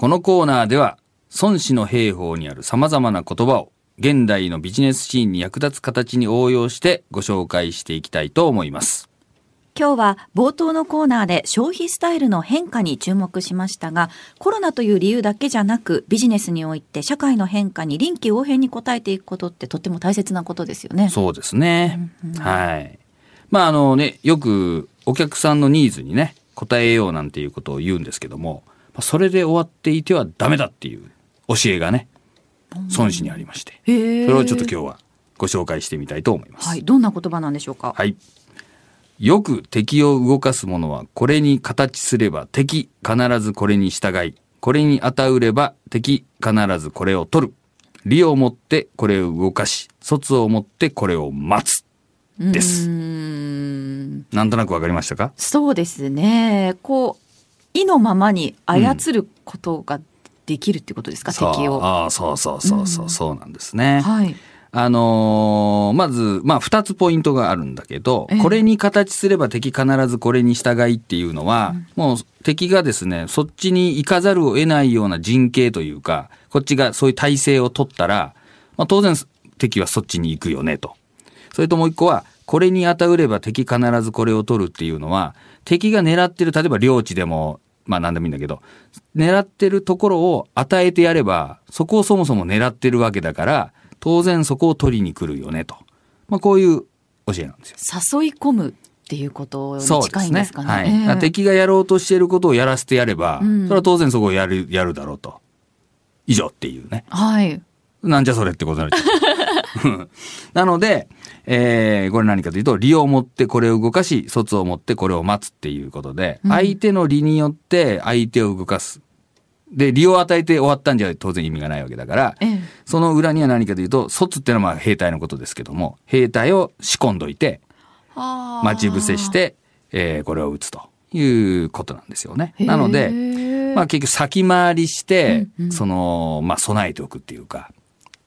このコーナーでは、孫子の兵法にある様々な言葉を、現代のビジネスシーンに役立つ形に応用してご紹介していきたいと思います。今日は冒頭のコーナーで消費スタイルの変化に注目しましたが、コロナという理由だけじゃなく、ビジネスにおいて社会の変化に臨機応変に応えていくことってとっても大切なことですよね。そうですね。はい。まああのね、よくお客さんのニーズにね、応えようなんていうことを言うんですけども、まあそれで終わっていてはダメだっていう教えがね、孫子にありまして、それをちょっと今日はご紹介してみたいと思います。はい。どんな言葉なんでしょうか？はい。よく敵を動かす者はこれに形すれば敵必ずこれに従い、これに与うれば敵必ずこれを取る。利をもってこれを動かし、卒をもってこれを待つ。ですんなんとなくわかりましたか？そうですね。こう、意のままに操ることができるってことですか、そう敵を。ああ、そうそうそうそう、そうなんですね。はい。あのーまず、まあ、二つポイントがあるんだけど、ええこれに形すれば敵必ずこれに従いっていうのは、もう敵がですね、そっちに行かざるを得ないような陣形というか、こっちがそういう体制を取ったら、まあ、当然敵はそっちに行くよねと。それともう一個は、これに当たうれば敵必ずこれを取るっていうのは、敵が狙ってる、例えば領地でも、まあ何でもいいんだけど、狙ってるところを与えてやれば、そこをそもそも狙ってるわけだから、当然そこを取りに来るよねと。まあこういう教えなんですよ。誘い込むっていうことに。近いんですかね。はい。敵がやろうとしていることをやらせてやれば、うんそれは当然そこをやる、やるだろうと。以上っていうね。はい。なんじゃそれってことになっちゃうなので、えーこれ何かというと、利を持ってこれを動かし、卒を持ってこれを待つっていうことで、うん。相手の利によって相手を動かす。で、利を与えて終わったんじゃ当然意味がないわけだから、ええ。その裏には何かというと、卒っていうのはまあ兵隊のことですけども、兵隊を仕込んどいて、はあ待ち伏せして、えーこれを撃つということなんですよね。なのへで、えまあ結局先回りして、うんうん。その、まあ備えておくっていうか、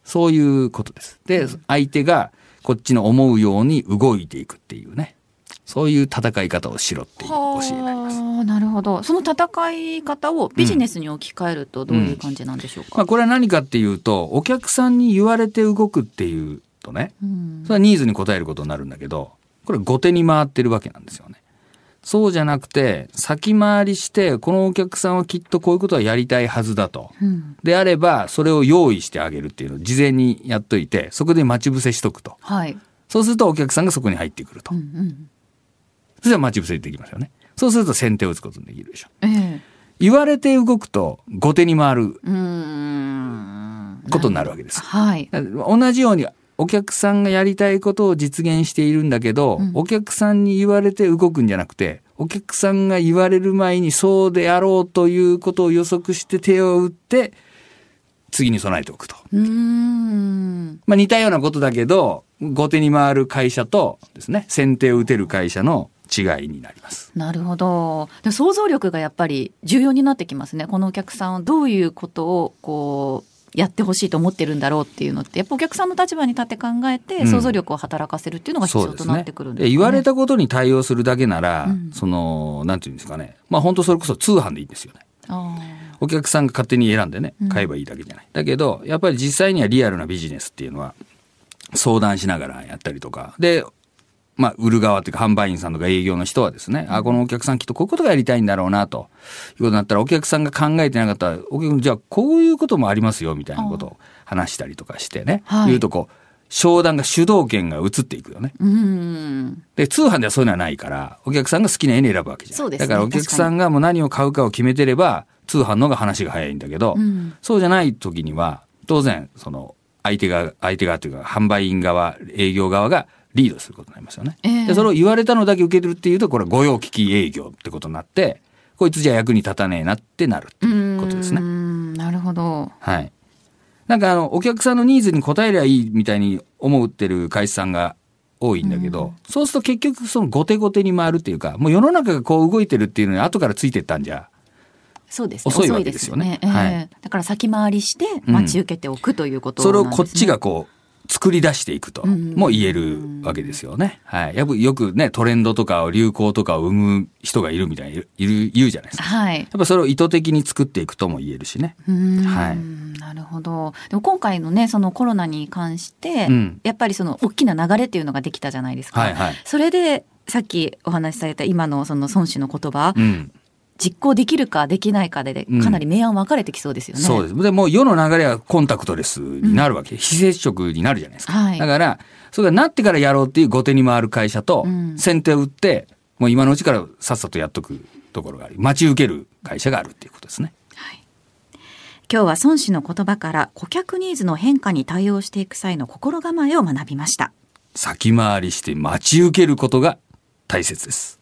そういうことです。で、相手がこっちの思うように動いていくっていうね。そういう戦い方をしろっていう教えになります。はあなるほど。その戦い方をビジネスに置き換えるとどういう感じなんでしょうか？まあこれは何かっていうと、お客さんに言われて動くっていうとね、うんそれはニーズに応えることになるんだけど、これ後手に回ってるわけなんですよね。そうじゃなくて、先回りして、このお客さんはきっとこういうことはやりたいはずだと。うんであれば、それを用意してあげるっていうのを事前にやっといて、そこで待ち伏せしとくと。はい。そうするとお客さんがそこに入ってくるとうん。うん。そしたら待ち伏せできますよね。そうすると先手を打つことができるでしょ。ええ言われて動くと後手に回るうーん。ことになるわけです。はい。同じようにお客さんがやりたいことを実現しているんだけど、うんお客さんに言われて動くんじゃなくて、お客さんが言われる前にそうであろうということを予測して手を打って、次に備えておくと。うーん。まあ似たようなことだけど、後手に回る会社とですね、先手を打てる会社の違いになります。なるほど。で想像力がやっぱり重要になってきますね。このお客さんはどういうことをこうやってほしいと思ってるんだろうっていうのって、やっぱお客さんの立場に立って考えてうん想像力を働かせるっていうのが必要となってくるんですかね。言われたことに対応するだけなら、うんその、なんていうんですかね。まあ本当それこそ通販でいいんですよね。あお客さんが勝手に選んでねうん、買えばいいだけじゃない。だけど、やっぱり実際にはリアルなビジネスっていうのは、相談しながらやったりとか。で、まあ、売る側っていうか、販売員さんとか営業の人はですね、あ、このお客さんきっとこういうことがやりたいんだろうな、ということになったら、お客さんが考えてなかったら、お客じゃあ、こういうこともありますよ、みたいなことを話したりとかしてね。はい言うとこう、商談が主導権が移っていくよね。で、通販ではそういうのはないから、お客さんが好きな絵に選ぶわけじゃん。ねだからお客さんがもう何を買うかを決めてれば、通販の方が話が早いんだけど、うんそうじゃない時には、当然、その、相手が、相手側というか、販売員側、営業側がリードすることになりますよね。ええで、それを言われたのだけ受け取るっていうと、これは御用聞き営業ってことになって、こいつじゃ役に立たねえなってなるっていうことですうね。ん。なるほど。はい。なんかあの、お客さんのニーズに応えりゃいいみたいに思ってる会社さんが多いんだけど、そうすると結局その後手後手に回るっていうか、もう世の中がこう動いてるっていうのに後からついてったんじゃ、そうですね。遅いわけですよね遅いですよはいええだから先回りして待ち受けておくということそれをなんですねこっちがこう、作り出していくとも言えるわけですよね。はい。やっぱよくね、トレンドとか流行とかを生む人がいるみたいにいる、言うじゃないですか。はい。やっぱそれを意図的に作っていくとも言えるしね。はい。なるほど。でも今回のね、そのコロナに関して、うんやっぱりその大きな流れっていうのができたじゃないですか。はいはい。それで、さっきお話しされた今のその孫子の言葉、うん。実行できるかできないかでうんかなり明暗分かれてきそうですよね。そうです。でもう世の流れはコンタクトレスになるわけ。非接触になるじゃないですか。はいだから、それがなってからやろうっていう後手に回る会社と、うん先手を打って、もう今のうちからさっさとやっとくところがあり、待ち受ける会社があるっていうことですね。はい今日は孫子の言葉から顧客ニーズの変化に対応していく際の心構えを学びました。先回りして待ち受けることが大切です。